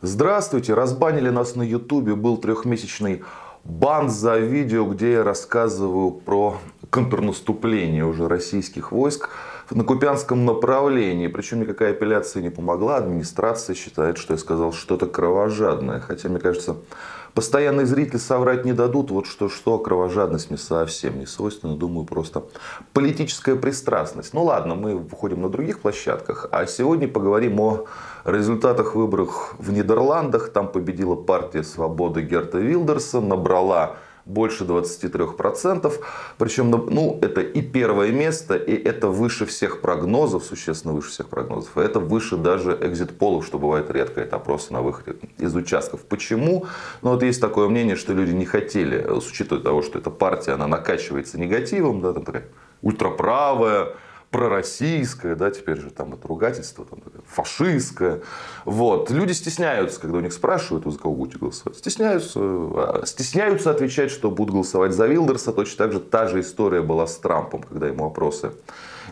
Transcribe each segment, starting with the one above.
Здравствуйте, разбанили нас на ютубе, был трехмесячный бан за видео, где я рассказываю про контрнаступление уже российских войск на Купянском направлении. Причем никакая апелляция не помогла. Администрация считает, что я сказал что-то кровожадное. Хотя, мне кажется, Постоянные зрители соврать не дадут. Вот что-что, кровожадность мне совсем не свойственна. Думаю, просто политическая пристрастность. Ну ладно, мы выходим на других площадках. А сегодня поговорим о результатах выборов в Нидерландах. Там победила партия свободы Герта Вилдерса. Набрала больше 23%. Причем, ну, это и первое место, и это выше всех прогнозов, существенно выше всех прогнозов. И это выше даже экзит-полов, что бывает редко, это опросы на выходе из участков. Почему? Ну, вот есть такое мнение, что люди не хотели, с учетом того, что эта партия, она накачивается негативом, да, там такая ультраправая, пророссийское, да, теперь же там это ругательство, там, фашистское. Вот. Люди стесняются, когда у них спрашивают, вы за кого будете голосовать. Стесняются, а, стесняются отвечать, что будут голосовать за Вилдерса. Точно так же та же история была с Трампом, когда ему опросы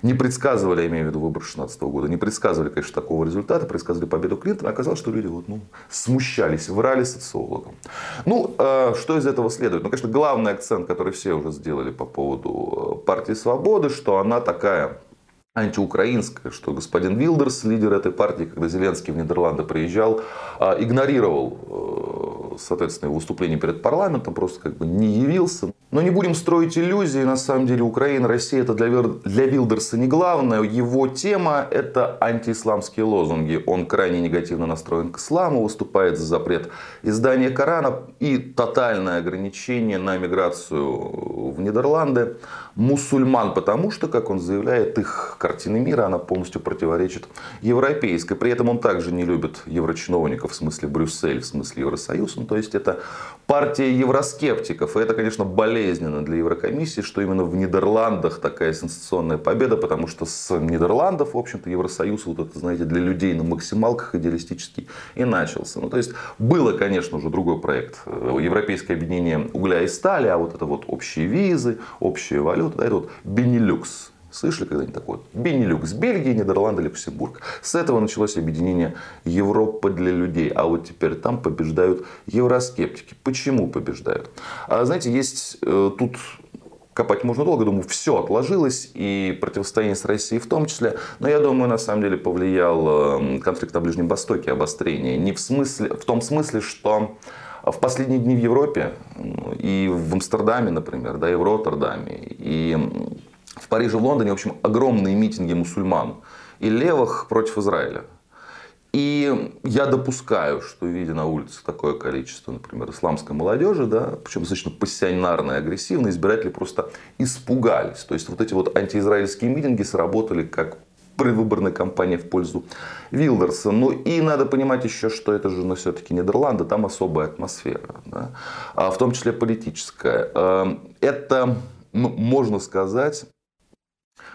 не предсказывали, я имею в виду выбор 2016 года, не предсказывали, конечно, такого результата, предсказывали победу Клинтона. Оказалось, что люди вот, ну, смущались, врали социологам. Ну, э, что из этого следует? Ну, конечно, главный акцент, который все уже сделали по поводу э, партии свободы, что она такая антиукраинское, что господин Вилдерс, лидер этой партии, когда Зеленский в Нидерланды приезжал, а, игнорировал, э, соответственно, выступление перед парламентом, просто как бы не явился. Но не будем строить иллюзии, на самом деле Украина, Россия это для, для Вилдерса не главное. Его тема это антиисламские лозунги. Он крайне негативно настроен к исламу, выступает за запрет издания Корана и тотальное ограничение на миграцию в Нидерланды мусульман, потому что, как он заявляет, их картина мира, она полностью противоречит европейской. При этом он также не любит еврочиновников в смысле Брюссель, в смысле Евросоюз. Ну, то есть это партия евроскептиков. И это, конечно, болезненно для Еврокомиссии, что именно в Нидерландах такая сенсационная победа, потому что с Нидерландов, в общем-то, Евросоюз, вот это, знаете, для людей на максималках идеалистически и начался. Ну, то есть было, конечно, уже другой проект. Европейское объединение угля и стали, а вот это вот общие визы, общая валюта, да, это вот Бенилюкс Слышали когда-нибудь такое? Бенилюкс, Бельгия, Нидерланды, Люксембург. С этого началось объединение Европы для людей. А вот теперь там побеждают евроскептики. Почему побеждают? А, знаете, есть э, тут копать можно долго, думаю, все отложилось, и противостояние с Россией в том числе. Но я думаю, на самом деле повлиял э, конфликт на Ближнем Востоке, обострение. Не в, смысле, в том смысле, что в последние дни в Европе и в Амстердаме, например, да, и в Роттердаме, и в Париже, в Лондоне, в общем, огромные митинги мусульман и левых против Израиля. И я допускаю, что видя на улице такое количество, например, исламской молодежи, да, причем достаточно пассионарно и агрессивно, избиратели просто испугались. То есть вот эти вот антиизраильские митинги сработали как предвыборная кампания в пользу Вилдерса. Ну и надо понимать еще, что это же ну, все-таки Нидерланды, там особая атмосфера, да, а в том числе политическая. Эм, это, ну, можно сказать,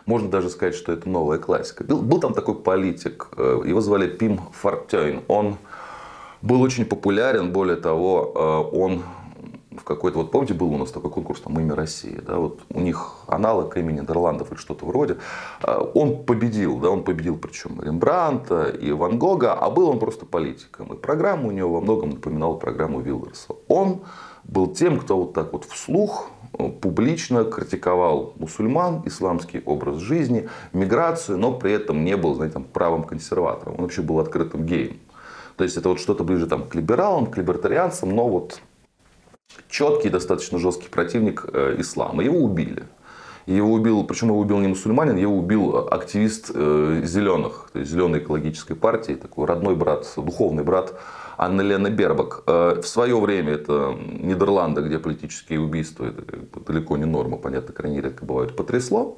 можно даже сказать, что это новая классика. Был, был там такой политик, э, его звали Пим Фортейн. Он был очень популярен, более того, э, он в какой-то, вот помните, был у нас такой конкурс, там, имя России, да, вот у них аналог имени Нидерландов или что-то вроде, э, он победил, да, он победил причем Рембранта и Ван Гога, а был он просто политиком, и программа у него во многом напоминала программу Вилдерса. Он был тем, кто вот так вот вслух публично критиковал мусульман, исламский образ жизни, миграцию, но при этом не был, знаете, там, правым консерватором. Он вообще был открытым геем. То есть это вот что-то ближе там, к либералам, к либертарианцам, но вот четкий, достаточно жесткий противник э, ислама. Его убили. Его убил, причем его убил не мусульманин, его убил активист э, зеленых, то есть зеленой экологической партии, такой родной брат, духовный брат Анна Лена Бербак. Э, в свое время это Нидерланды, где политические убийства это далеко не норма, понятно, крайне редко бывают, потрясло.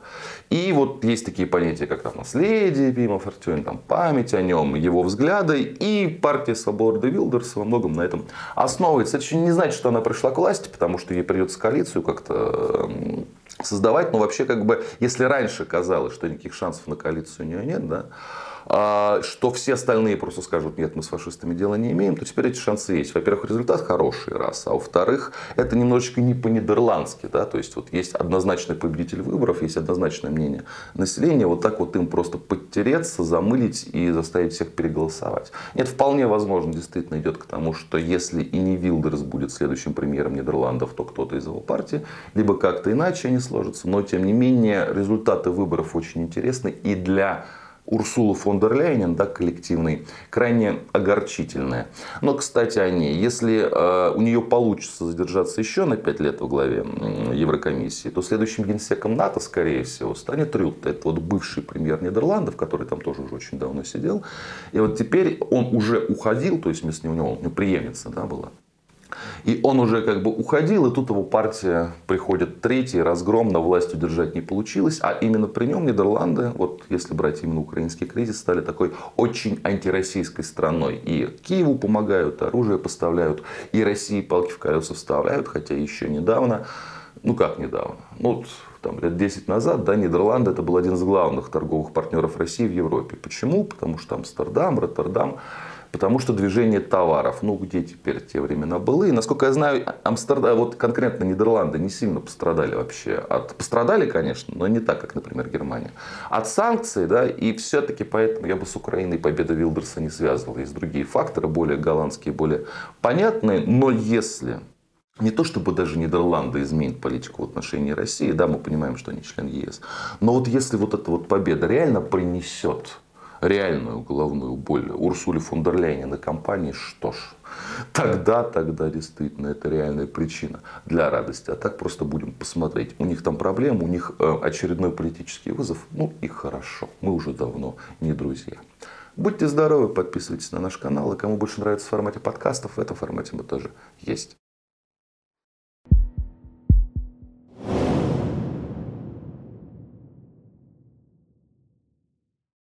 И вот есть такие понятия, как там наследие Пима Фортюн, там память о нем, его взгляды. И партия Свободы Вилдерса во многом на этом основывается. Это еще не значит, что она пришла к власти, потому что ей придется коалицию как-то создавать. Но вообще, как бы, если раньше казалось, что никаких шансов на коалицию у нее нет, да, что все остальные просто скажут, нет, мы с фашистами дела не имеем, то теперь эти шансы есть. Во-первых, результат хороший, раз. А во-вторых, это немножечко не по-нидерландски. Да? То есть, вот есть однозначный победитель выборов, есть однозначное мнение населения. Вот так вот им просто подтереться, замылить и заставить всех переголосовать. Нет, вполне возможно, действительно идет к тому, что если и не Вилдерс будет следующим премьером Нидерландов, то кто-то из его партии, либо как-то иначе они сложатся. Но, тем не менее, результаты выборов очень интересны и для Урсулу фон дер Ляйнен, да, коллективной, крайне огорчительная. Но, кстати, о ней. Если э, у нее получится задержаться еще на 5 лет в главе Еврокомиссии, то следующим генсеком НАТО, скорее всего, станет Рютте. Это вот бывший премьер Нидерландов, который там тоже уже очень давно сидел. И вот теперь он уже уходил, то есть вместо него, у него преемница да, была. И он уже как бы уходил, и тут его партия приходит третий, разгром, на власть удержать не получилось. А именно при нем Нидерланды, вот если брать именно украинский кризис, стали такой очень антироссийской страной. И Киеву помогают, оружие поставляют, и России палки в колеса вставляют, хотя еще недавно, ну как недавно, ну там, лет 10 назад, да, Нидерланды это был один из главных торговых партнеров России в Европе. Почему? Потому что Амстердам, Роттердам Потому что движение товаров, ну где теперь те времена были. И, насколько я знаю, Амстердам, вот конкретно Нидерланды не сильно пострадали вообще. От, пострадали, конечно, но не так, как, например, Германия. От санкций, да, и все-таки поэтому я бы с Украиной победа Вилдерса не связывал. Есть другие факторы, более голландские, более понятные. Но если не то чтобы даже Нидерланды изменят политику в отношении России, да, мы понимаем, что они член ЕС, но вот если вот эта вот победа реально принесет реальную головную боль Урсуле фон дер Ляйен и компании, что ж, тогда, тогда действительно это реальная причина для радости. А так просто будем посмотреть. У них там проблемы, у них э, очередной политический вызов. Ну и хорошо, мы уже давно не друзья. Будьте здоровы, подписывайтесь на наш канал. И кому больше нравится в формате подкастов, в этом формате мы тоже есть.